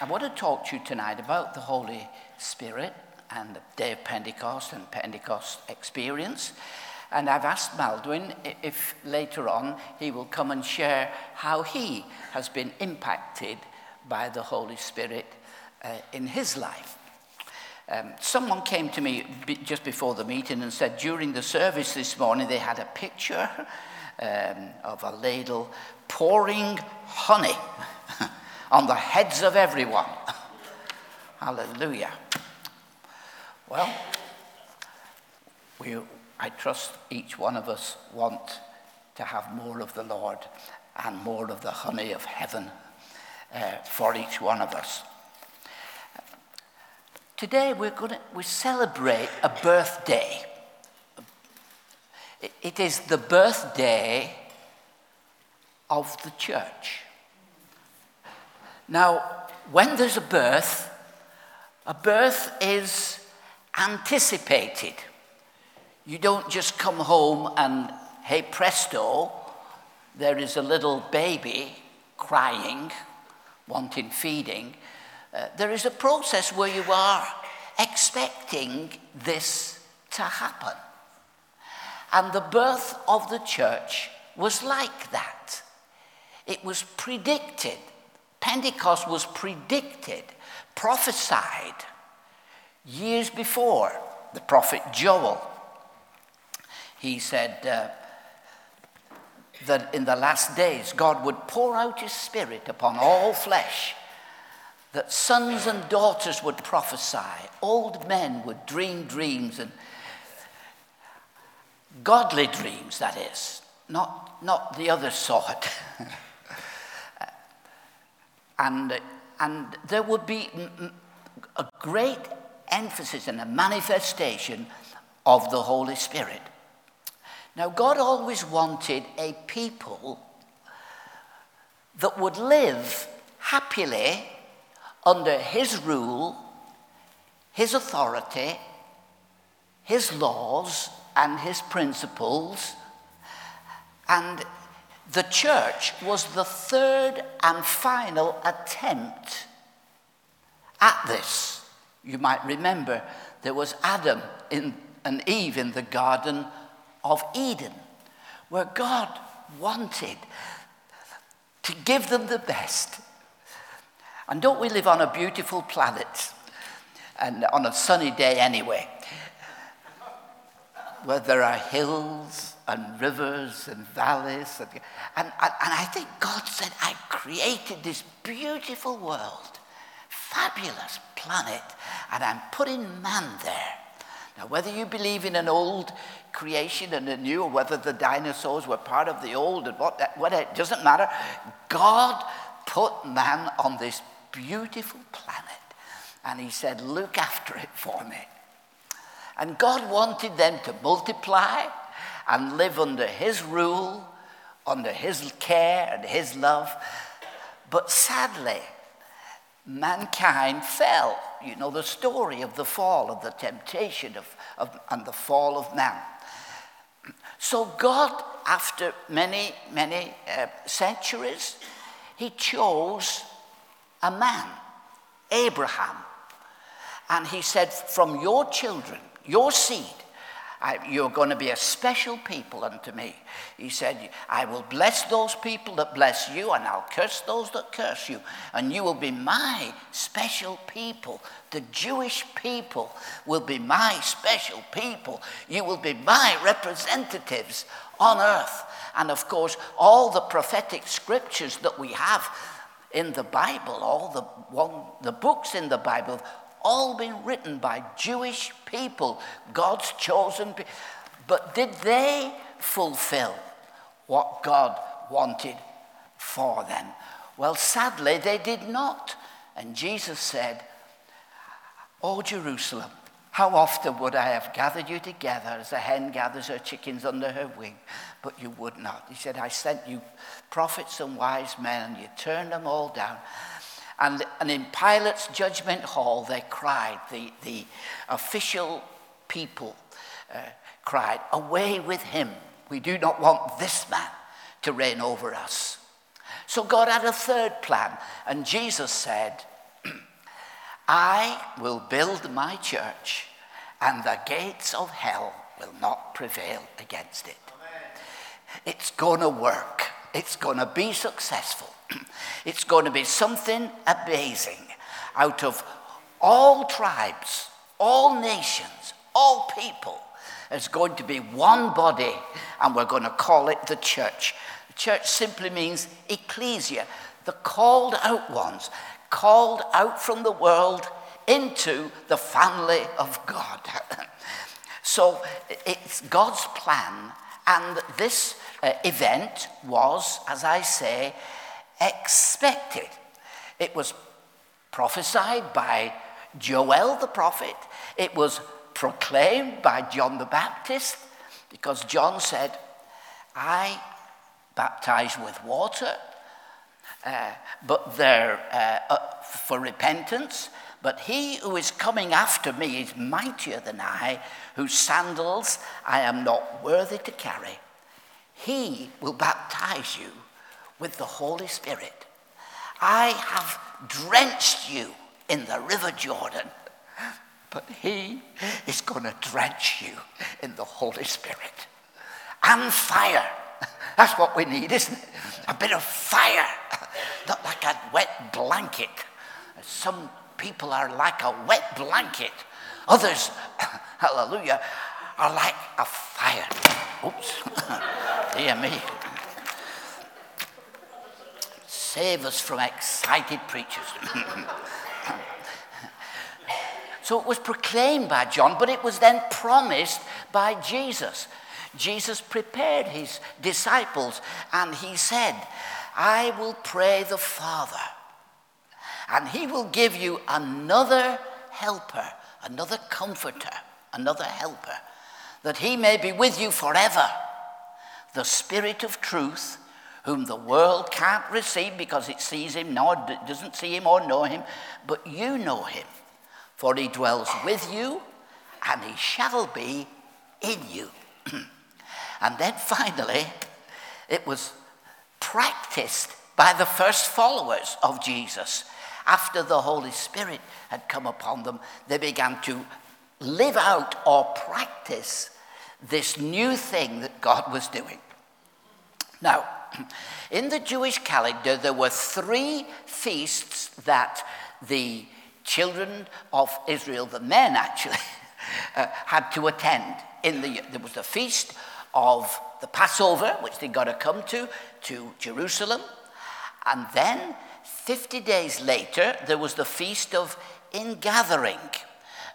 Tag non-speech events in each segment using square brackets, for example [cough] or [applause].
I want to talk to you tonight about the Holy Spirit and the day of Pentecost and Pentecost experience. And I've asked Maldwin if later on he will come and share how he has been impacted by the Holy Spirit uh, in his life. Um, someone came to me just before the meeting and said during the service this morning they had a picture um, of a ladle pouring honey on the heads of everyone. [laughs] Hallelujah. Well, we, I trust each one of us want to have more of the Lord and more of the honey of heaven uh, for each one of us. Today we're going to we celebrate a birthday. It is the birthday of the church. Now, when there's a birth, a birth is anticipated. You don't just come home and, hey presto, there is a little baby crying, wanting feeding. Uh, there is a process where you are expecting this to happen. And the birth of the church was like that. It was predicted. Pentecost was predicted, prophesied years before. The prophet Joel, he said uh, that in the last days God would pour out his spirit upon all flesh, that sons and daughters would prophesy, old men would dream dreams, and godly dreams, that is, not, not the other [laughs] sort. And, and there would be a great emphasis and a manifestation of the Holy Spirit. Now, God always wanted a people that would live happily under His rule, His authority, His laws, and His principles. And the church was the third and final attempt at this. You might remember there was Adam in, and Eve in the Garden of Eden, where God wanted to give them the best. And don't we live on a beautiful planet and on a sunny day anyway, where there are hills and rivers and valleys. And, and, and I think God said, I created this beautiful world, fabulous planet, and I'm putting man there. Now, whether you believe in an old creation and a new, or whether the dinosaurs were part of the old and what, what it doesn't matter. God put man on this beautiful planet, and He said, Look after it for me. And God wanted them to multiply and live under His rule, under His care and His love. But sadly, mankind fell. You know the story of the fall, of the temptation of, of, and the fall of man. So, God, after many, many uh, centuries, He chose a man, Abraham. And He said, From your children, your seed, I, you're going to be a special people unto me. He said, I will bless those people that bless you, and I'll curse those that curse you. And you will be my special people. The Jewish people will be my special people. You will be my representatives on earth. And of course, all the prophetic scriptures that we have in the Bible, all the, one, the books in the Bible, all been written by Jewish people, God's chosen people. But did they fulfill what God wanted for them? Well, sadly, they did not. And Jesus said, Oh, Jerusalem, how often would I have gathered you together as a hen gathers her chickens under her wing, but you would not. He said, I sent you prophets and wise men, and you turned them all down. And, and in Pilate's judgment hall, they cried, the, the official people uh, cried, Away with him. We do not want this man to reign over us. So God had a third plan, and Jesus said, [clears throat] I will build my church, and the gates of hell will not prevail against it. It's going to work. It's going to be successful. [clears throat] it's going to be something amazing out of all tribes, all nations, all people. There's going to be one body, and we're going to call it the church. The church simply means ecclesia, the called out ones, called out from the world into the family of God. [laughs] so it's God's plan, and this uh, event was, as I say, expected. It was prophesied by Joel the prophet, it was proclaimed by John the Baptist, because John said, I baptize with water, uh, but they're uh, uh, for repentance. But he who is coming after me is mightier than I, whose sandals I am not worthy to carry. He will baptize you with the Holy Spirit. I have drenched you in the river Jordan, but he is going to drench you in the Holy Spirit and fire. That's what we need, isn't it? A bit of fire, not like a wet blanket. Some people are like a wet blanket. Others, [laughs] hallelujah, are like a fire. Oops, [laughs] dear me. Save us from excited preachers. so it was proclaimed by John, but it was then promised by Jesus. Jesus prepared his disciples and he said, I will pray the Father, and he will give you another helper, another comforter, another helper, that he may be with you forever. The Spirit of truth, whom the world can't receive because it sees him, nor doesn't see him or know him, but you know him, for he dwells with you, and he shall be in you. [clears throat] and then finally, it was practiced by the first followers of Jesus. After the Holy Spirit had come upon them, they began to live out or practice this new thing that God was doing. Now, in the Jewish calendar, there were three feasts that the children of Israel, the men actually, [laughs] uh, had to attend. In the, there was the feast of the Passover, which they got to come to, to Jerusalem. And then, 50 days later, there was the Feast of Ingathering,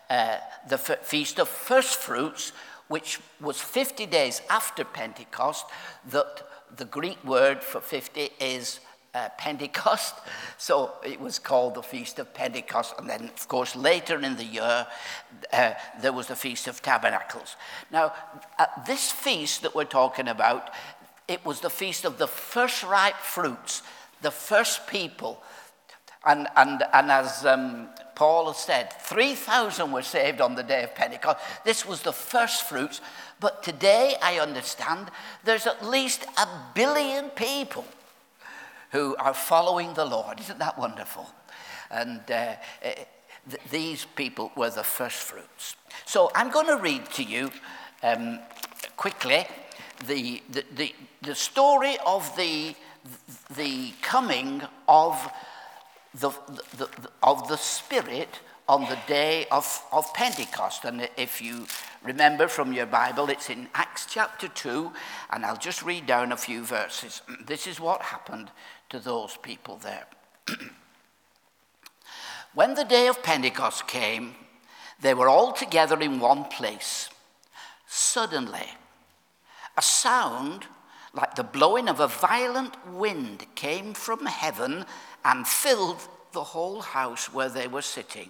uh, the f- Feast of First Fruits, which was 50 days after Pentecost. That the Greek word for 50 is uh, Pentecost. So it was called the Feast of Pentecost. And then, of course, later in the year, uh, there was the Feast of Tabernacles. Now, at this feast that we're talking about, it was the feast of the first ripe fruits, the first people. And, and, and as um, Paul has said, 3,000 were saved on the day of Pentecost. This was the first fruits. But today, I understand, there's at least a billion people who are following the Lord. Isn't that wonderful? And uh, uh, th- these people were the first fruits. So I'm going to read to you um, quickly the, the, the, the, story of the, the coming of the, the, the, of the Spirit on the day of, of Pentecost. And if you remember from your Bible, it's in Acts chapter 2, and I'll just read down a few verses. [clears throat] This is what happened to those people there. [clears throat] when the day of Pentecost came, they were all together in one place. Suddenly, a sound like the blowing of a violent wind came from heaven and filled the whole house where they were sitting.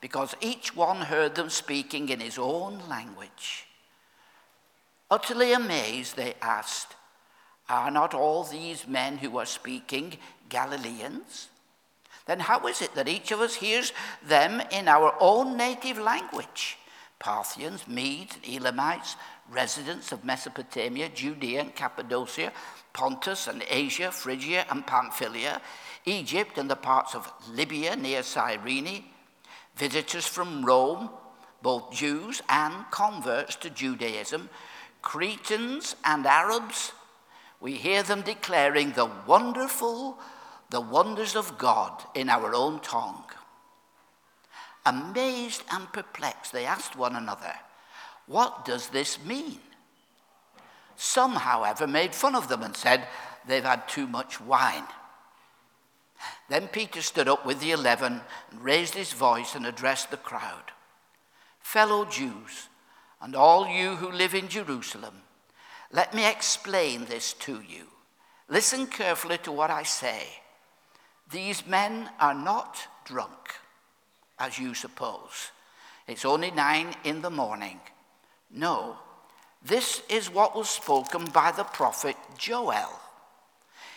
Because each one heard them speaking in his own language. Utterly amazed, they asked, Are not all these men who are speaking Galileans? Then how is it that each of us hears them in our own native language? Parthians, Medes, Elamites, residents of Mesopotamia, Judea and Cappadocia, Pontus and Asia, Phrygia and Pamphylia, Egypt and the parts of Libya near Cyrene, visitors from Rome, both Jews and converts to Judaism, Cretans and Arabs, we hear them declaring the wonderful, the wonders of God in our own tongue. Amazed and perplexed, they asked one another, What does this mean? Some, however, made fun of them and said, They've had too much wine. Then Peter stood up with the eleven and raised his voice and addressed the crowd Fellow Jews, and all you who live in Jerusalem, let me explain this to you. Listen carefully to what I say. These men are not drunk, as you suppose. It's only nine in the morning. No, this is what was spoken by the prophet Joel.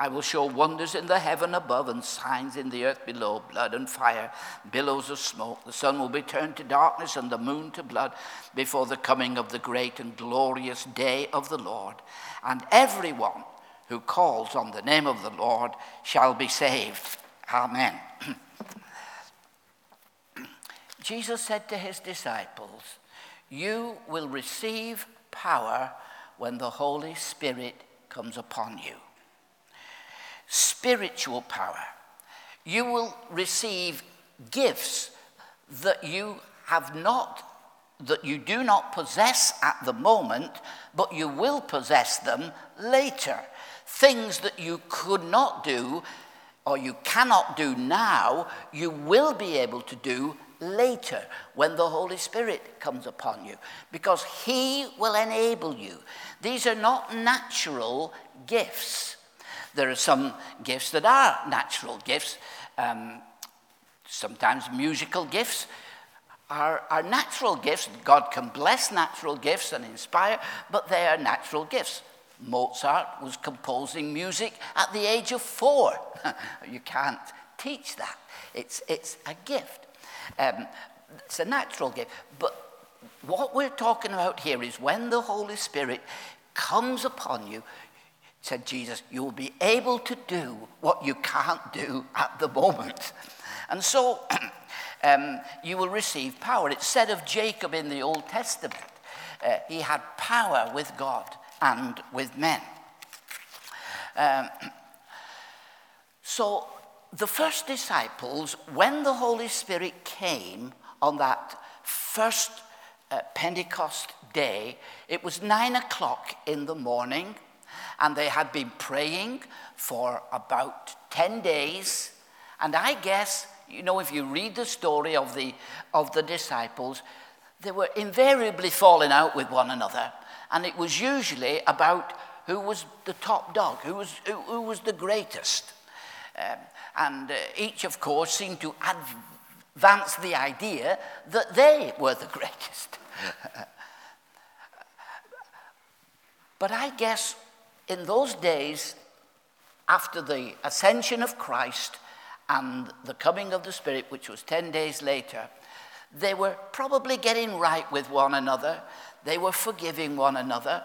I will show wonders in the heaven above and signs in the earth below blood and fire, billows of smoke. The sun will be turned to darkness and the moon to blood before the coming of the great and glorious day of the Lord. And everyone who calls on the name of the Lord shall be saved. Amen. [clears throat] Jesus said to his disciples, You will receive power when the Holy Spirit comes upon you spiritual power. You will receive gifts that you have not, that you do not possess at the moment, but you will possess them later. Things that you could not do or you cannot do now, you will be able to do later when the Holy Spirit comes upon you because He will enable you. These are not natural gifts. There are some gifts that are natural gifts. Um, sometimes musical gifts are, are natural gifts. God can bless natural gifts and inspire, but they are natural gifts. Mozart was composing music at the age of four. [laughs] you can't teach that. It's, it's a gift. Um, it's a natural gift. But what we're talking about here is when the Holy Spirit comes upon you, said Jesus, you'll be able to do what you can't do at the moment. And so [clears throat] um, you will receive power. It's said of Jacob in the Old Testament, uh, he had power with God and with men. Um, [clears throat] so the first disciples, when the Holy Spirit came on that first uh, Pentecost day, it was nine o'clock in the morning and they had been praying for about 10 days. And I guess, you know, if you read the story of the, of the disciples, they were invariably falling out with one another. And it was usually about who was the top dog, who was, who, who was the greatest. Um, and uh, each, of course, seemed to advance the idea that they were the [laughs] greatest. but I guess in those days, after the ascension of Christ and the coming of the Spirit, which was 10 days later, they were probably getting right with one another. They were forgiving one another.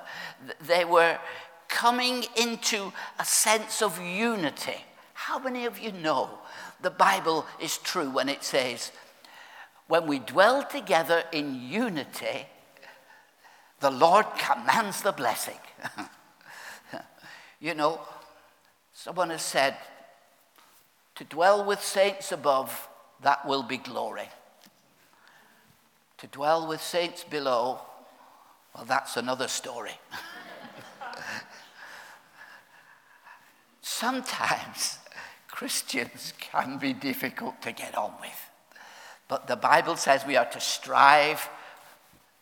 They were coming into a sense of unity. How many of you know the Bible is true when it says, when we dwell together in unity, the Lord commands the blessing? [laughs] You know, someone has said, to dwell with saints above, that will be glory. To dwell with saints below, well, that's another story. [laughs] sometimes Christians can be difficult to get on with. But the Bible says we are to strive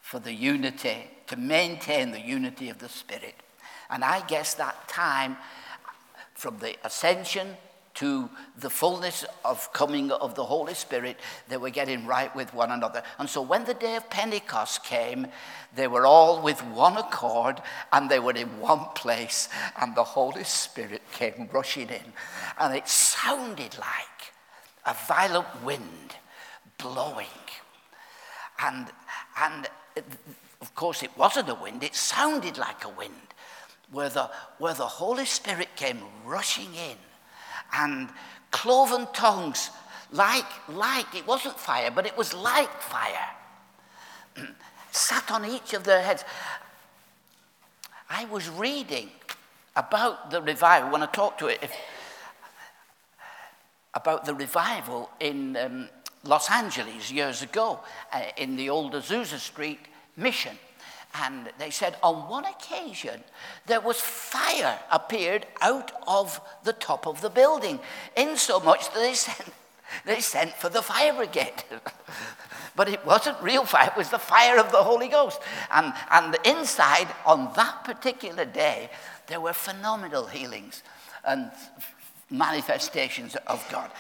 for the unity, to maintain the unity of the Spirit. And I guess that time from the ascension to the fullness of coming of the Holy Spirit, they were getting right with one another. And so when the day of Pentecost came, they were all with one accord and they were in one place, and the Holy Spirit came rushing in. And it sounded like a violent wind blowing. And, and of course, it wasn't a wind, it sounded like a wind, where the, where the Holy Spirit came rushing in and cloven tongues, like, like, it wasn't fire, but it was like fire, [clears throat] sat on each of their heads. I was reading about the revival, when I talked to it, if, about the revival in um, Los Angeles years ago, uh, in the old Azusa Street mission. And they said on one occasion there was fire appeared out of the top of the building, insomuch that they [laughs] sent, they sent for the fire brigade. [laughs] but it wasn't real fire, it was the fire of the Holy Ghost. And, and inside, on that particular day, there were phenomenal healings and manifestations of God.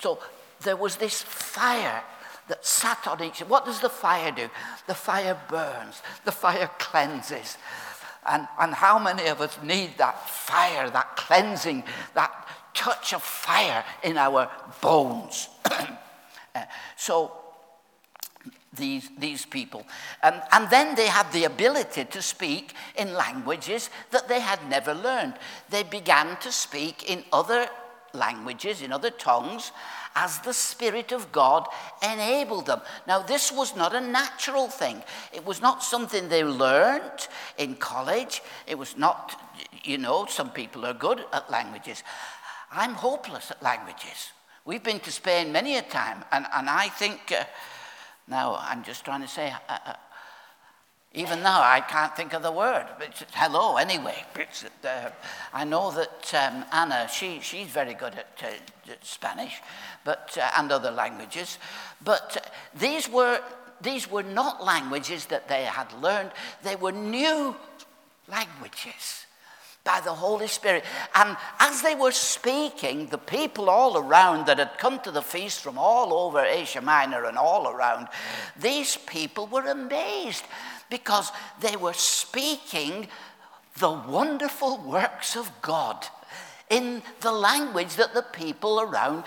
So there was this fire that sat on each. What does the fire do? The fire burns, the fire cleanses. And, and how many of us need that fire, that cleansing, that touch of fire in our bones? [clears throat] So, these, these people. And, and then they had the ability to speak in languages that they had never learned. They began to speak in other languages, in other tongues, as the Spirit of God enabled them. Now, this was not a natural thing. It was not something they learned in college. It was not, you know, some people are good at languages. I'm hopeless at languages. We've been to Spain many a time, and, and I think, uh, now I'm just trying to say, uh, uh, even now, I can't think of the word. It's hello, anyway. Uh, I know that um, Anna, she, she's very good at, uh, at Spanish but, uh, and other languages. But these, were, these were not languages that they had learned, they were new languages by the Holy Spirit. And as they were speaking, the people all around that had come to the feast from all over Asia Minor and all around, these people were amazed because they were speaking the wonderful works of God in the language that the people around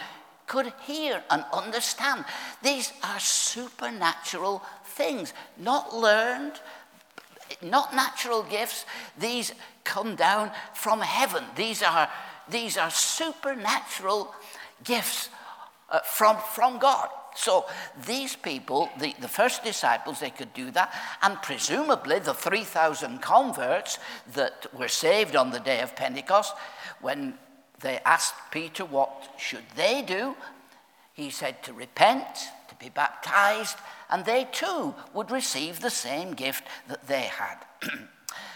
could hear and understand. These are supernatural things, not learned, not natural gifts. These come down from heaven. These are, these are supernatural gifts uh, from, from God. So these people, the, the first disciples, they could do that. And presumably the 3,000 converts that were saved on the day of Pentecost, when they asked Peter what should they do, he said to repent, to be baptized, and they too would receive the same gift that they had. [clears throat]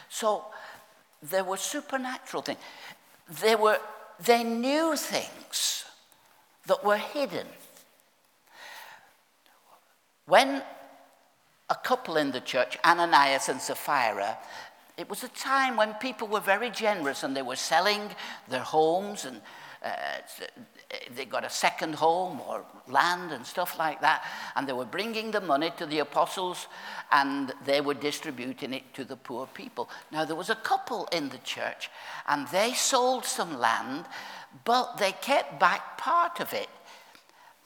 so there were supernatural things. They, were, they knew things that were hidden. When a couple in the church, Ananias and Sapphira, it was a time when people were very generous and they were selling their homes and uh, they got a second home or land and stuff like that. And they were bringing the money to the apostles and they were distributing it to the poor people. Now, there was a couple in the church and they sold some land, but they kept back part of it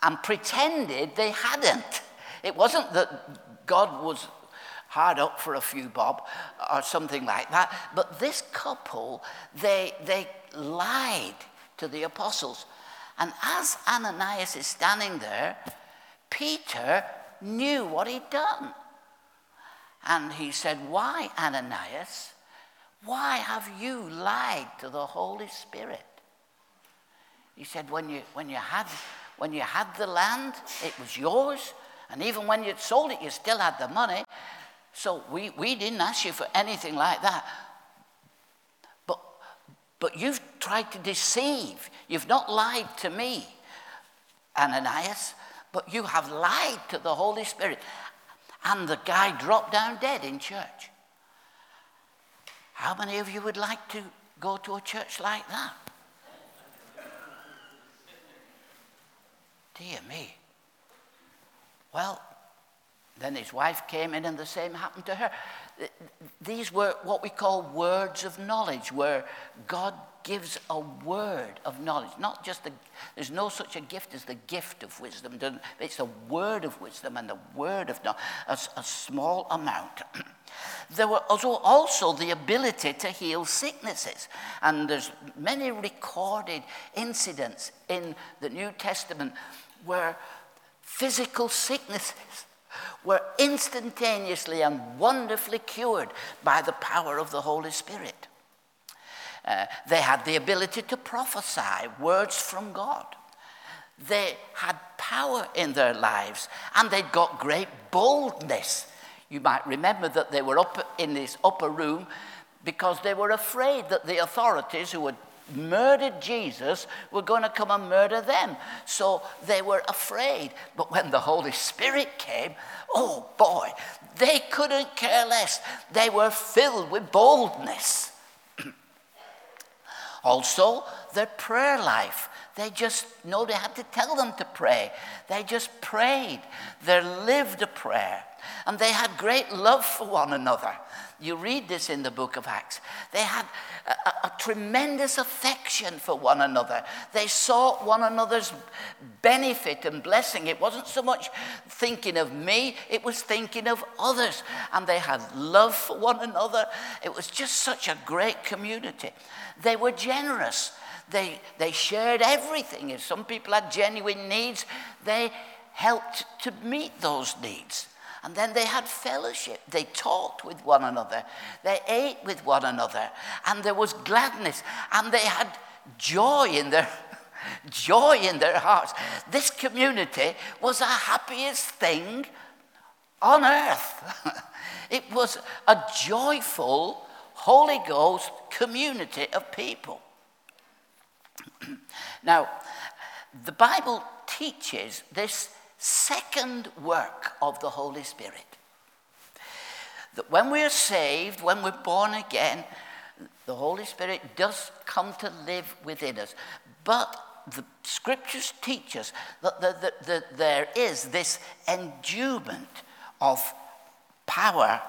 and pretended they hadn't. It wasn't that God was hard up for a few bob or something like that. But this couple, they, they lied to the apostles. And as Ananias is standing there, Peter knew what he'd done. And he said, Why, Ananias? Why have you lied to the Holy Spirit? He said, When you, when you, had, when you had the land, it was yours. And even when you'd sold it, you still had the money. So we, we didn't ask you for anything like that. But, But you've tried to deceive. You've not lied to me, Ananias, but you have lied to the Holy Spirit. And the guy dropped down dead in church. How many of you would like to go to a church like that? Dear me. Well, then his wife came in, and the same happened to her. These were what we call words of knowledge, where God gives a word of knowledge. Not just a, there's no such a gift as the gift of wisdom. It's a word of wisdom and a word of knowledge, a, a small amount. [clears throat] there were also, also the ability to heal sicknesses. And there's many recorded incidents in the New Testament where physical sicknesses were instantaneously and wonderfully cured by the power of the Holy Spirit. Uh, they had the ability to prophesy words from God. They had power in their lives and they'd got great boldness. You might remember that they were up in this upper room because they were afraid that the authorities who had murdered Jesus were going to come and murder them. So they were afraid. But when the Holy Spirit came, oh boy, they couldn't care less. They were filled with boldness. [clears throat] also, their prayer life. They just, nobody had to tell them to pray. They just prayed. They lived a prayer. And they had great love for one another. You read this in the book of Acts. They had a, a, tremendous affection for one another. They sought one another's benefit and blessing. It wasn't so much thinking of me, it was thinking of others. And they had love for one another. It was just such a great community. They were generous. They, they shared everything. If some people had genuine needs, they helped to meet those needs. And then they had fellowship. They talked with one another. They ate with one another. And there was gladness. And they had joy in their [laughs] joy in their hearts. This community was the happiest thing on earth. [laughs] it was a joyful Holy Ghost community of people. [clears throat] now, the Bible teaches this second work of the Holy Spirit. That when we're saved, when we're born again, the Holy Spirit does come to live within us. But the scriptures teach us that, there is this endowment of power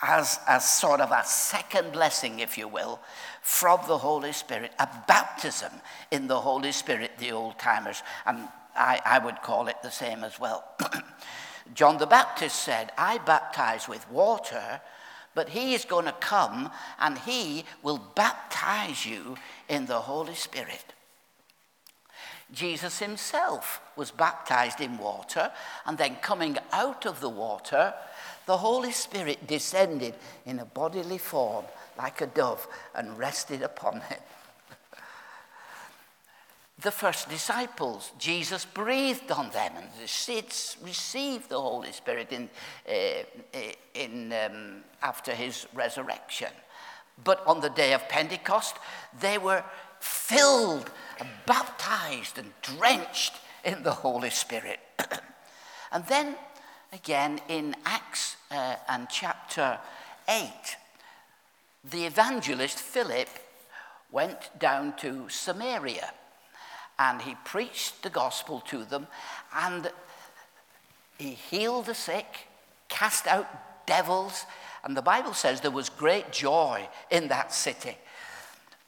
as, as sort of a second blessing, if you will, from the Holy Spirit, a baptism in the Holy Spirit, the old timers. And I, I would call it the same as well. [clears throat] John the Baptist said, I baptize with water, but he is going to come and he will baptize you in the Holy Spirit. Jesus himself was baptized in water, and then coming out of the water, the Holy Spirit descended in a bodily form like a dove and rested upon him the first disciples. Jesus breathed on them, and received the Holy Spirit in, uh, in, um, after his resurrection. But on the day of Pentecost, they were filled, baptized, and drenched in the Holy Spirit. [clears throat] and then again in Acts uh, and chapter 8, the evangelist Philip went down to Samaria and he preached the gospel to them and he healed the sick, cast out devils, and the Bible says there was great joy in that city.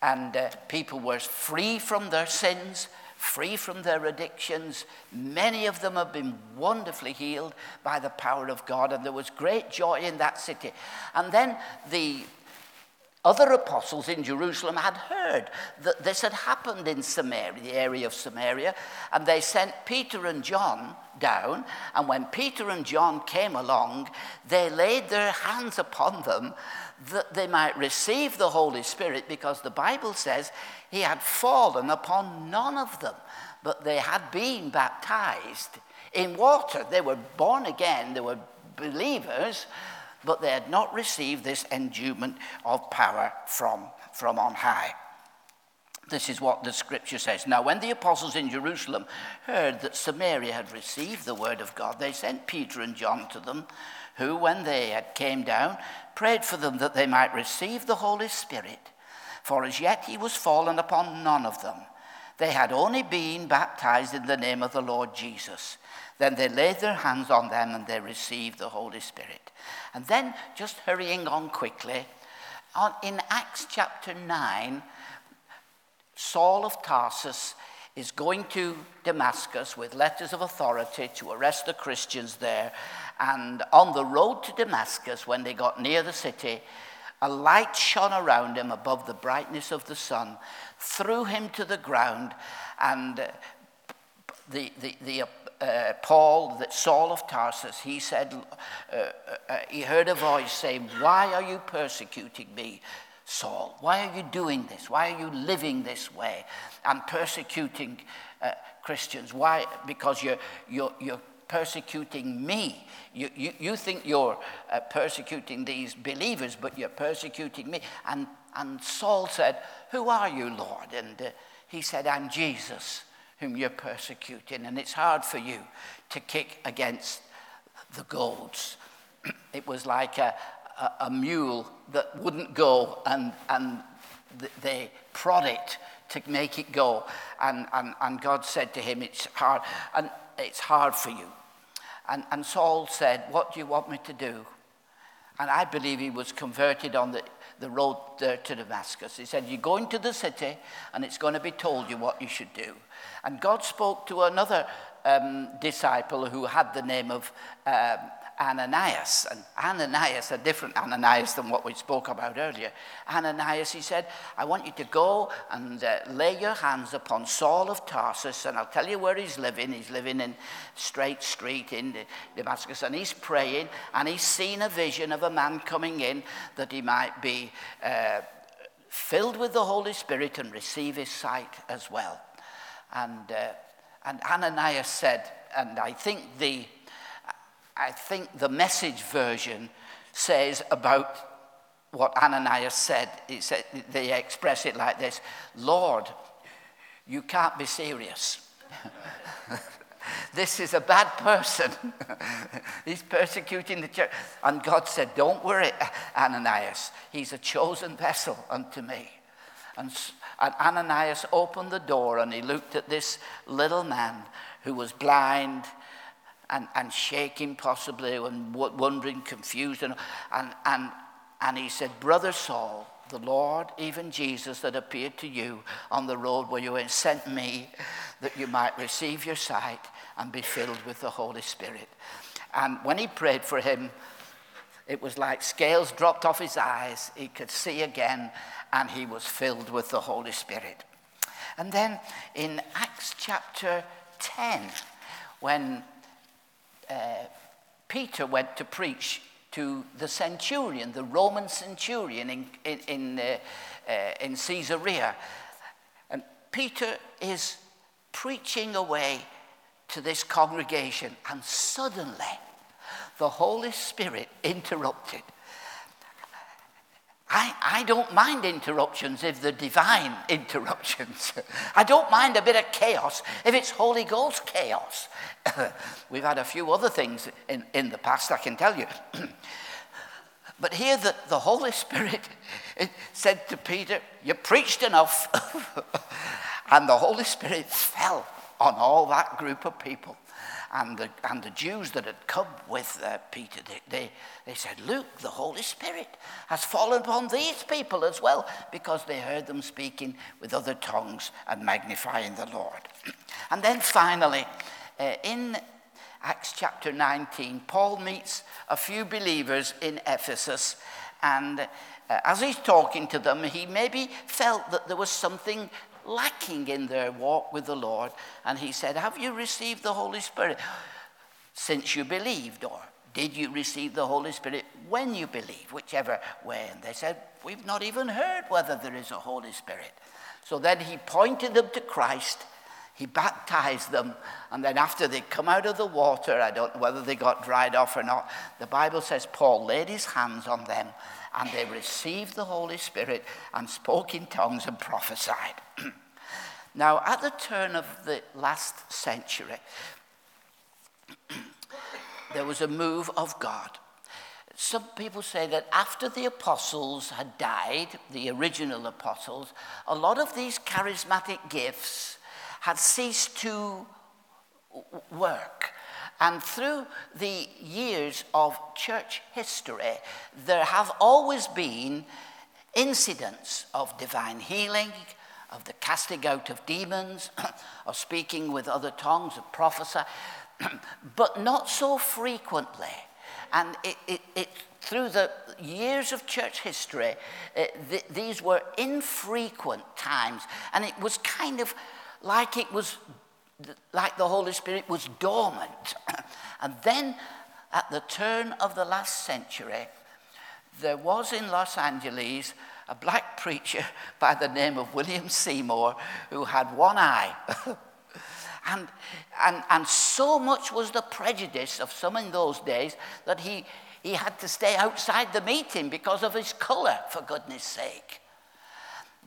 And uh, people were free from their sins, free from their addictions. Many of them have been wonderfully healed by the power of God, and there was great joy in that city. And then the other apostles in Jerusalem had heard that this had happened in Samaria, the area of Samaria, and they sent Peter and John down. And when Peter and John came along, they laid their hands upon them that they might receive the Holy Spirit, because the Bible says he had fallen upon none of them, but they had been baptized in water. They were born again, they were believers, but they had not received this endowment of power from, from on high. This is what the scripture says. Now, when the apostles in Jerusalem heard that Samaria had received the word of God, they sent Peter and John to them, who, when they had came down, prayed for them that they might receive the Holy Spirit. For as yet he was fallen upon none of them. They had only been baptized in the name of the Lord Jesus. Then they laid their hands on them and they received the Holy Spirit. And then, just hurrying on quickly, on, in Acts chapter 9, Saul of Tarsus is going to Damascus with letters of authority to arrest the Christians there. And on the road to Damascus, when they got near the city, a light shone around him above the brightness of the sun, threw him to the ground, and the, the, the uh, Paul, that Saul of Tarsus, he said, uh, uh, uh, he heard a voice saying, Why are you persecuting me? Saul, why are you doing this? Why are you living this way and persecuting uh, Christians? Why? Because you're, you're, you're persecuting me. You, you, you think you're persecuting these believers, but you're persecuting me. And, and Saul said, Who are you, Lord? And he said, I'm Jesus, whom you're persecuting. And it's hard for you to kick against the goads. [clears throat] it was like a, a, a mule that wouldn't go and, and they prod it to make it go. And, and, and God said to him, It's hard, and it's hard for you. And, and Saul said, What do you want me to do? And I believe he was converted on the, the road there to Damascus. He said, You go into the city, and it's going to be told you what you should do. And God spoke to another um, disciple who had the name of um, Ananias. And Ananias, a different Ananias than what we spoke about earlier. Ananias, he said, I want you to go and uh, lay your hands upon Saul of Tarsus, and I'll tell you where he's living. He's living in Straight Street in Damascus, and he's praying, and he's seen a vision of a man coming in that he might be uh, filled with the Holy Spirit and receive his sight as well. And, uh, and Ananias said, and I think the I think the message version says about what Ananias said. He said they express it like this Lord, you can't be serious. [laughs] this is a bad person. [laughs] He's persecuting the church. And God said, Don't worry, Ananias. He's a chosen vessel unto me. And, and Ananias opened the door and he looked at this little man who was blind and, and shaking possibly and wondering, confused. And, and, and, and he said, Brother Saul, the Lord, even Jesus, that appeared to you on the road where you went, sent me that you might receive your sight and be filled with the Holy Spirit. And when he prayed for him, it was like scales dropped off his eyes. He could see again, and he was filled with the Holy Spirit. And then in Acts chapter 10, when uh, Peter went to preach to the centurion, the Roman centurion in, in, in, uh, uh, in Caesarea. And Peter is preaching away to this congregation, and suddenly the Holy Spirit interrupted I, I don't mind interruptions if they're divine [laughs] interruptions. I don't mind a bit of chaos if it's Holy Ghost chaos. [laughs] We've had a few other things in, in the past, I can tell you. [clears throat] but here the, the Holy Spirit [laughs] said to Peter, You preached enough. and the Holy Spirit fell on all that group of people and the, and the Jews that had come with uh, Peter, they, they, they said, Look, the Holy Spirit has fallen upon these people as well, because they heard them speaking with other tongues and magnifying the Lord. [clears throat] and then finally, uh, in Acts chapter 19, Paul meets a few believers in Ephesus, and uh, as he's talking to them, he maybe felt that there was something lacking in their walk with the Lord. And he said, Have you received the Holy Spirit since you believed? Or did you receive the Holy Spirit when you believed? Whichever way. And they said, We've not even heard whether there is a Holy Spirit. So then he pointed them to Christ. he baptized them. And then after they come out of the water, I don't know whether they got dried off or not, the Bible says Paul laid his hands on them and they received the Holy Spirit and spoke in tongues and prophesied. [clears throat] now, at the turn of the last century, [clears throat] there was a move of God. Some people say that after the apostles had died, the original apostles, a lot of these charismatic gifts had ceased to work. And through the years of church history, there have always been incidents of divine healing, of the casting out of demons, [clears throat] of speaking with other tongues, of prophecy, [clears throat] but not so frequently. And it, it, it, through the years of church history, uh, th- these were infrequent times. And it was kind of like it was, like the Holy Spirit was dormant. [coughs] and then at the turn of the last century, there was in Los Angeles a black [laughs] preacher by the name of William Seymour who had one eye. [laughs] And, and, and so much was the prejudice of some in those days that he, he had to stay outside the meeting because of his color, for goodness sake.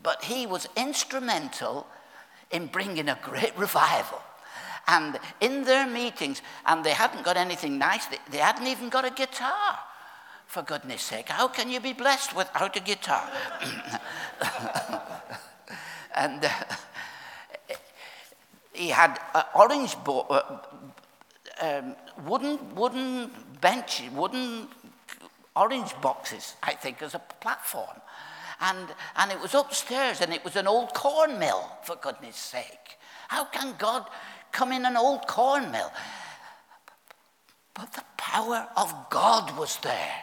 But he was instrumental in bringing a great revival. And in their meetings, and they hadn't got anything nice, they, they hadn't even got a guitar, for goodness sake. How can you be blessed without a guitar? [laughs] and. Uh, he had uh, orange bo- uh, um, wooden, wooden benches, wooden orange boxes, I think, as a platform. And, and it was upstairs and it was an old corn mill, for goodness sake. How can God come in an old corn mill? But the power of God was there.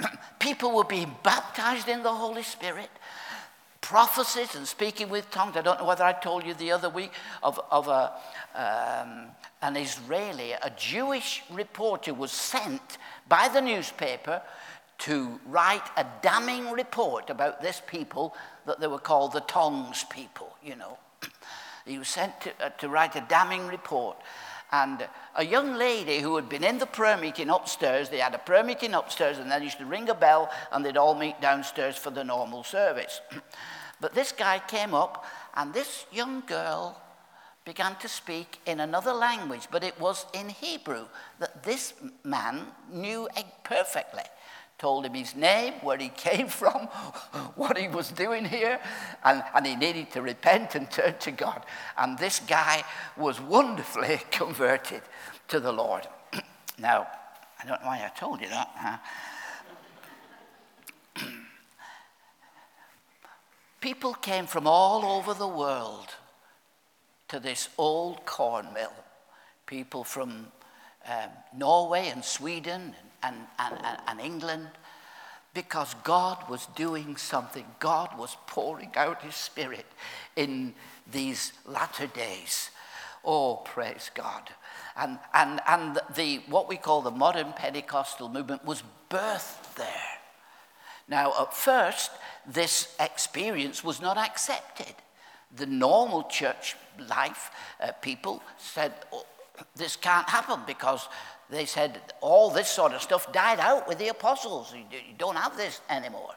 [clears throat] People were being baptized in the Holy Spirit prophecies and speaking with tongues. I don't know whether I told you the other week of, of a, um, an Israeli, a Jewish reporter was sent by the newspaper to write a damning report about this people that they were called the tongues people, you know. he was sent to, uh, to write a damning report. And a young lady who had been in the prayer meeting upstairs, they had a prayer meeting upstairs, and then used to ring a bell, and they'd all meet downstairs for the normal service. [clears throat] but this guy came up, and this young girl began to speak in another language, but it was in Hebrew that this man knew perfectly told him his name, where he [laughs] came from, what he was doing here, and, and he needed to repent and turn to God. And this guy was wonderfully [laughs] converted to the Lord. [clears throat] now, I don't know why I told you that. Huh? [clears throat] People came from all over the world to this old corn mill. People from um, Norway and Sweden and, and, and, and England because God was doing something. God was pouring out his spirit in these latter days. Oh, praise God. And, and, and the, what we call the modern Pentecostal movement was birthed there. Now, at first, this experience was not accepted. The normal church life uh, people said, oh, this can't happen because they said all this sort of stuff died out with the apostles. You don't have this anymore.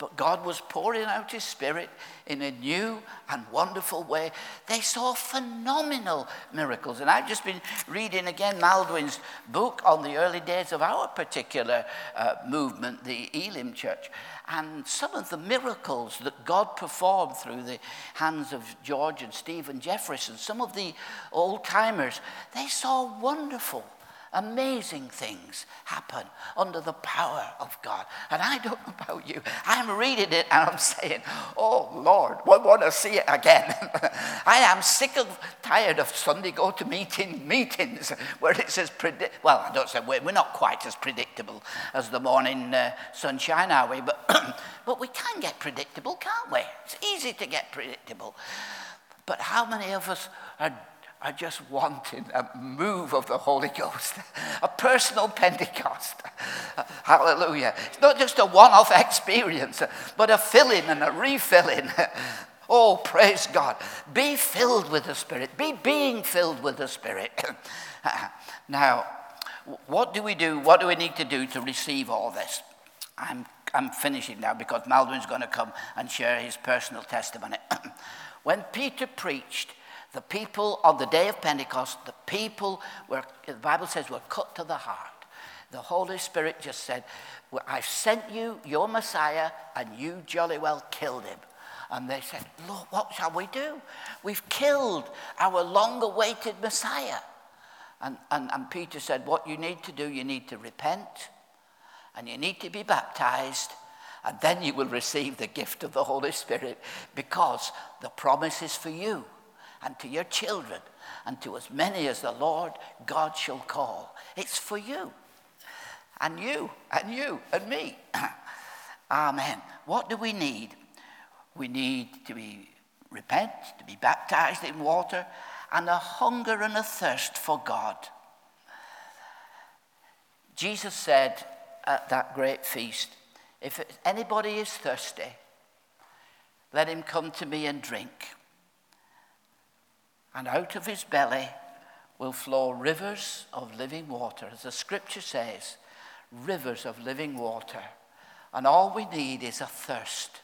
But God was pouring out His Spirit in a new and wonderful way. They saw phenomenal miracles. And I've just been reading again Maldwin's book on the early days of our particular uh, movement, the Elim Church. And some of the miracles that God performed through the hands of George and Stephen Jefferson, some of the old timers, they saw wonderful amazing things happen under the power of God. And I don't know about you. I'm reading it and I'm saying, oh Lord, we want to see it again. [laughs] I am sick of, tired of Sunday go to meeting meetings where it says, predict. well, I don't say we're, we're not quite as predictable as the morning uh, sunshine, are we? But, [clears throat] but we can get predictable, can't we? It's easy to get predictable. But how many of us are I just wanted a move of the Holy Ghost, [laughs] a personal Pentecost. [laughs] Hallelujah. It's not just a one off experience, but a filling and a refilling. [laughs] Oh, praise God. Be filled with the Spirit. Be being filled with the Spirit. now, what do we do? What do we need to do to receive all this? I'm, I'm finishing now because Maldwin's going to come and share his personal testimony. [clears throat] when Peter preached, the people on the day of Pentecost, the people were, the Bible says, were cut to the heart. The Holy Spirit just said, well, I've sent you your Messiah, and you jolly well killed him. And they said, Lord, what shall we do? We've killed our long awaited Messiah. And, and, and Peter said, What you need to do, you need to repent and you need to be baptized, and then you will receive the gift of the Holy Spirit because the promise is for you and to your children and to as many as the Lord God shall call. It's for you and you and you and me. [clears throat] Amen. What do we need? We need to be repent, to be baptized in water, and a hunger and a thirst for God. Jesus said at that great feast, If anybody is thirsty, let him come to me and drink. And out of his belly will flow rivers of living water. As the scripture says, rivers of living water. And all we need is a thirst,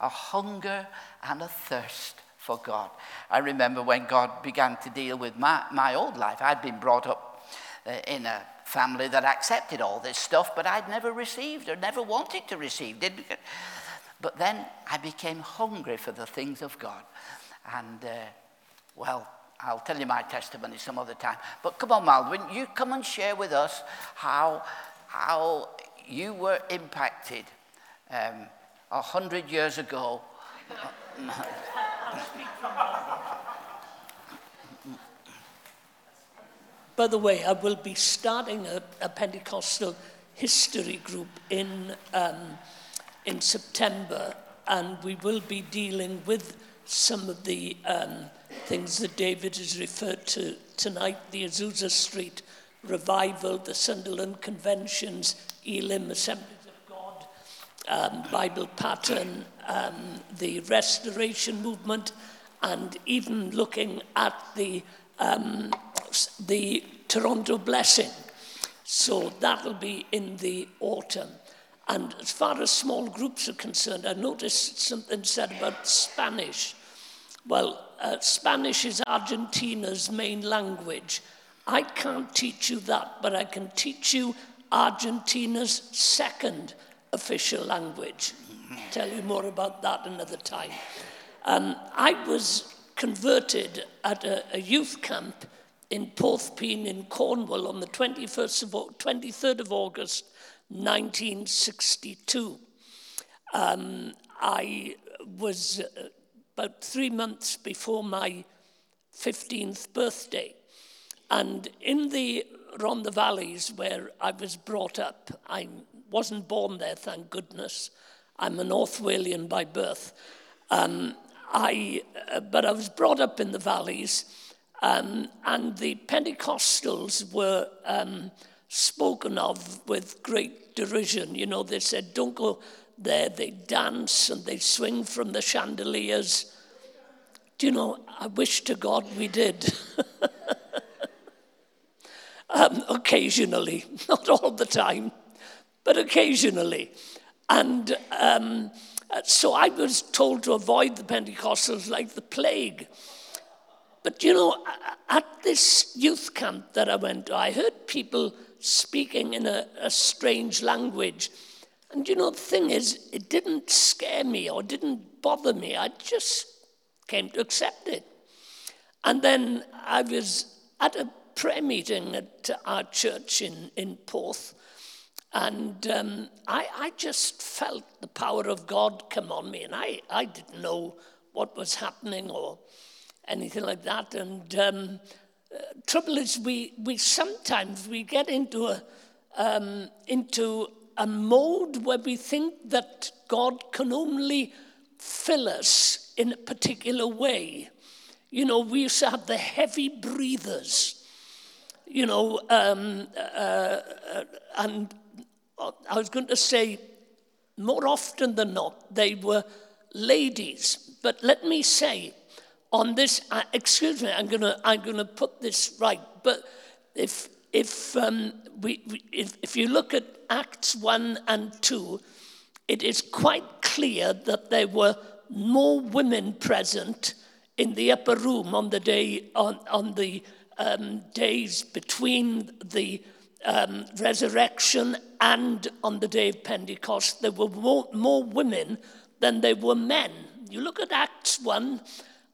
a hunger and a thirst for God. I remember when God began to deal with my, my old life. I'd been brought up uh, in a family that accepted all this stuff, but I'd never received or never wanted to receive. Didn't, but then I became hungry for the things of God. And, uh, well, I'll tell you my testimony some other time. But come on, Maldwin, you come and share with us how, how you were impacted um, a um, hundred years ago By the way, I will be starting a, a Pentecostal history group in, um, in September, and we will be dealing with some of the um, things that David has referred to tonight the Azusa Street revival, the Sunderland Conventions, Elim Assemblies of God, um, Bible pattern, um, the restoration movement, and even looking at the, um, the Toronto blessing. So that'll be in the autumn. And as far as small groups are concerned, I noticed something said about Spanish. Well, uh, Spanish is Argentina's main language. I can't teach you that, but I can teach you Argentina's second official language. Tell you more about that another time. Um, I was converted at a, a youth camp in Porthpean in Cornwall on the 21st of, 23rd of August 1962. Um, I was uh, about three months before my 15th birthday. And in the Rhondda Valleys, where I was brought up, I wasn't born there, thank goodness. I'm a North Walian by birth. Um, I, uh, but I was brought up in the valleys, um, and the Pentecostals were um, spoken of with great derision. You know, they said, don't go there. They dance and they swing from the chandeliers. Do you know, I wish to God we did. [laughs] um, occasionally, [laughs] not all the time, but occasionally. And um, so I was told to avoid the Pentecostals like the plague. But you know, at this youth camp that I went to, I heard people speaking in a, a strange language. And you know, the thing is, it didn't scare me or didn't bother me. I just came to accept it. And then I was at a prayer meeting at our church in, in Porth, and um, I, I just felt the power of God come on me, and I, I didn't know what was happening or anything like that. And um, uh, trouble is, we, we sometimes we get into a um, into a mode where we think that God can only fill us in a particular way. You know, we used to have the heavy breathers, you know, um, uh, uh, and I was going to say, more often than not, they were ladies. But let me say, on this, uh, excuse me, I'm gonna, I'm gonna put this right. But if if um, we, if, if you look at Acts one and two, it is quite clear that there were more women present in the upper room on the day on, on the um, days between the um, resurrection and on the day of Pentecost. There were more, more women than there were men. You look at Acts 1,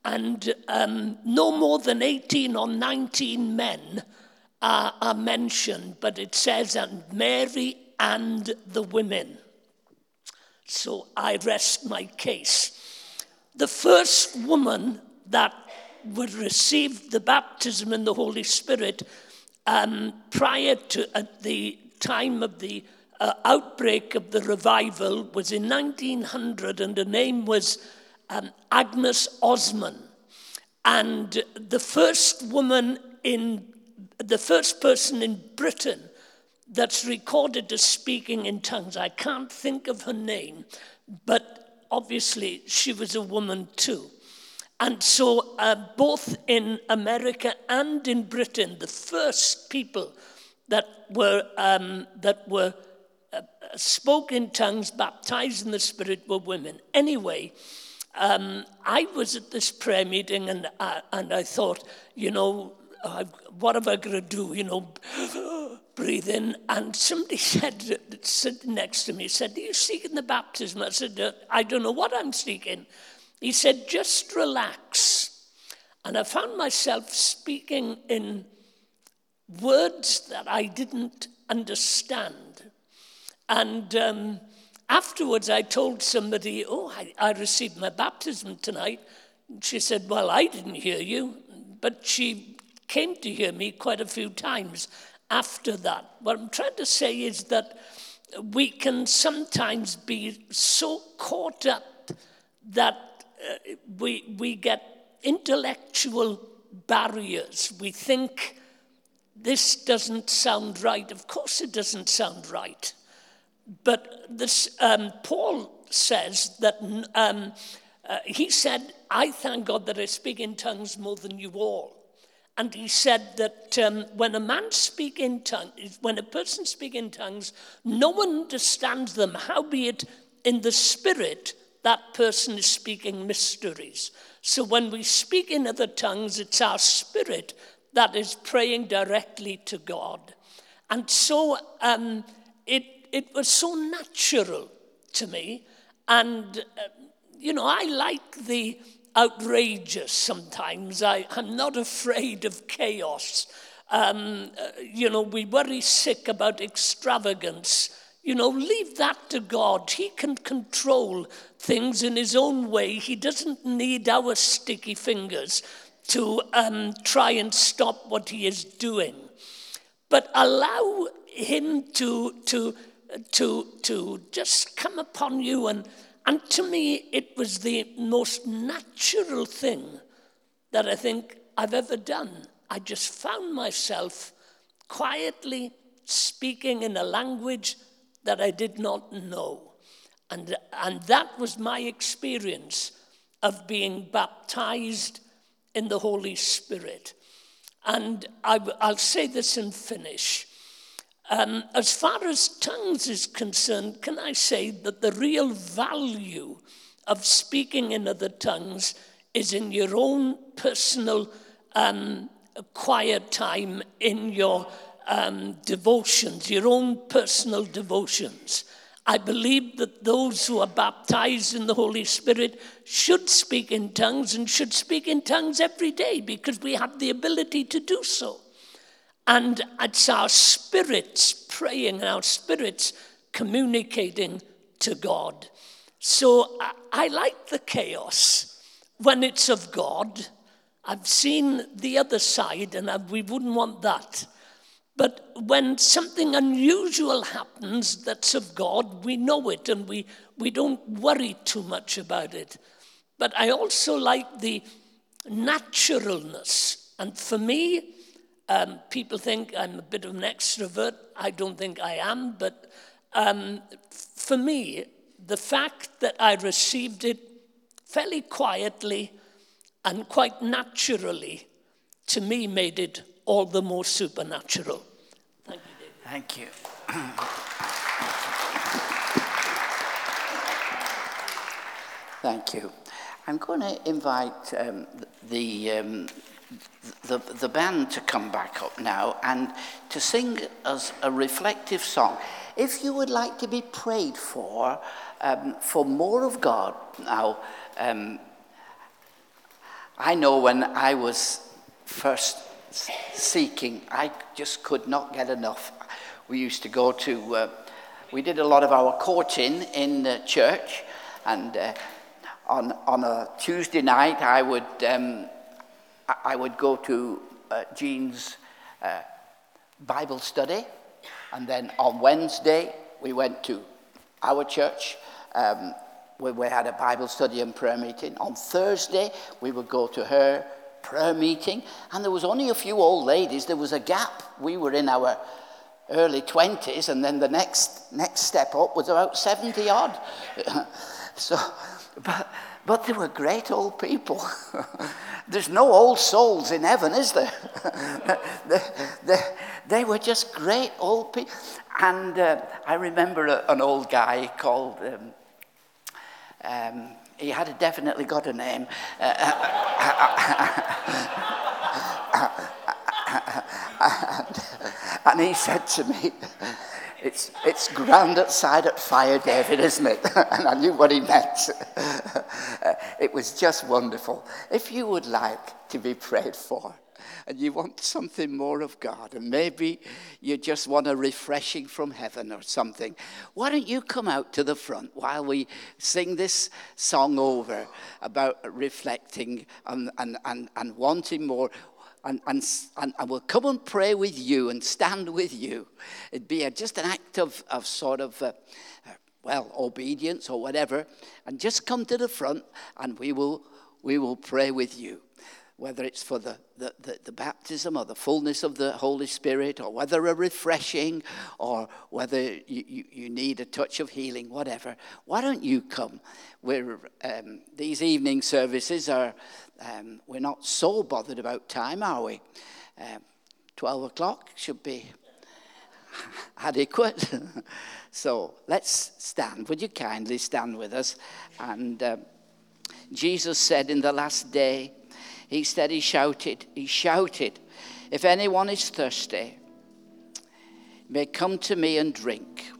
and um, no more than 18 or 19 men are, are mentioned, but it says, and Mary and the women. So I rest my case. The first woman that would receive the baptism in the Holy Spirit um, prior to at the time of the uh, outbreak of the revival was in 1900, and her name was um, Agnes Ozman. And the first woman in, the first person in Britain that's recorded as speaking in tongues, I can't think of her name, but obviously she was a woman too. And so, uh, both in America and in Britain, the first people that were, um, that were uh, spoke in tongues, baptized in the Spirit, were women. Anyway, um, I was at this prayer meeting and, uh, and I thought, you know, uh, what am I going to do? You know, [gasps] breathe in. And somebody [laughs] said, sitting next to me, said, Are you seeking the baptism? I said, uh, I don't know what I'm seeking. He said, just relax. And I found myself speaking in words that I didn't understand. And um, afterwards, I told somebody, Oh, I, I received my baptism tonight. She said, Well, I didn't hear you. But she came to hear me quite a few times after that. What I'm trying to say is that we can sometimes be so caught up that uh, we, we get intellectual barriers. We think this doesn't sound right. Of course, it doesn't sound right. But this, um, Paul says that um, uh, he said, I thank God that I speak in tongues more than you all. And he said that um, when a man speak in tongues, when a person speak in tongues, no one understands them. Howbeit, in the spirit, that person is speaking mysteries. So when we speak in other tongues, it's our spirit that is praying directly to God. And so um, it, it was so natural to me. And, uh, you know, I like the outrageous sometimes. I, I'm not afraid of chaos. Um, uh, you know, we worry sick about extravagance you know, leave that to God. He can control things in His own way. He doesn't need our sticky fingers to um, try and stop what He is doing. But allow Him to, to, to, to just come upon you. And, and to me, it was the most natural thing that I think I've ever done. I just found myself quietly speaking in a language that I did not know. And, and that was my experience of being baptized in the Holy Spirit. And I, will say this and finish. Um, as far as tongues is concerned, can I say that the real value of speaking in other tongues is in your own personal um, quiet time in your um, devotions, your own personal devotions. I believe that those who are baptized in the Holy Spirit should speak in tongues and should speak in tongues every day because we have the ability to do so. And it's our spirits praying our spirits communicating to God. So I, like the chaos when it's of God. I've seen the other side and we wouldn't want that. But when something unusual happens that's of God, we know it and we, we don't worry too much about it. But I also like the naturalness. And for me, um, people think I'm a bit of an extrovert. I don't think I am. But um, for me, the fact that I received it fairly quietly and quite naturally, to me, made it all the more supernatural. Thank you, David. Thank you. Thank you. I'm going to invite um, the, um, the, the band to come back up now and to sing us a reflective song. If you would like to be prayed for, um, for more of God, now, um, I know when I was first seeking, I just could not get enough. We used to go to, uh, we did a lot of our courting in the church, and uh, on, on a Tuesday night, I would, um, I would go to uh, Jean's uh, Bible study. And then on Wednesday, we went to our church um, where we had a Bible study and prayer meeting. On Thursday, we would go to her prayer meeting. And there was only a few old ladies. There was a gap. We were in our early 20s, and then the next, next step up was about 70 odd. [laughs] so but, but they were great old people. [laughs] There's no old souls in heaven, is there? [laughs] they, they, they, were just great old people. And uh, I remember a, an old guy called, um, um, he had definitely got a name. [laughs] And he said to me, it's, it's grand outside at fire, David, isn't it? [laughs] and I knew what he meant. [laughs] it was just wonderful. If you would like to be prayed for, and you want something more of God, and maybe you just want a refreshing from heaven or something, why don't you come out to the front while we sing this song over about reflecting and, and, and, and wanting more? And, and, and I will come and pray with you and stand with you. It'd be a, just an act of, of sort of, uh, uh, well, obedience or whatever. And just come to the front and we will, we will pray with you. Whether it's for the, the, the, the baptism or the fullness of the Holy Spirit, or whether a refreshing, or whether you, you, you need a touch of healing, whatever. Why don't you come? We're, um, these evening services are um, we're not so bothered about time, are we? Um, 12 o'clock should be [laughs] adequate. [laughs] so let's stand. Would you kindly stand with us? And uh, Jesus said in the last day, He said, He shouted, He shouted, If anyone is thirsty, may come to me and drink.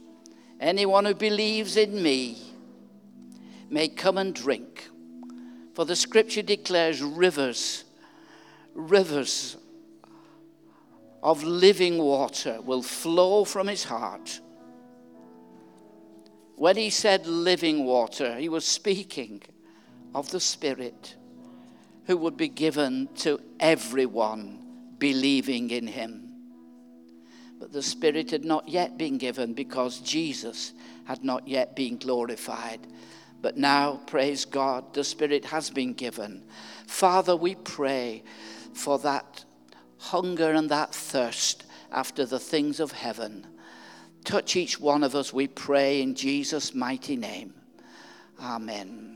Anyone who believes in me may come and drink. For the scripture declares rivers, rivers of living water will flow from his heart. When he said living water, he was speaking of the Spirit who would be given to everyone believing in him. But the Spirit had not yet been given because Jesus had not yet been glorified. But now, praise God, the Spirit has been given. Father, we pray for that hunger and that thirst after the things of heaven. Touch each one of us, we pray, in Jesus' mighty name. Amen.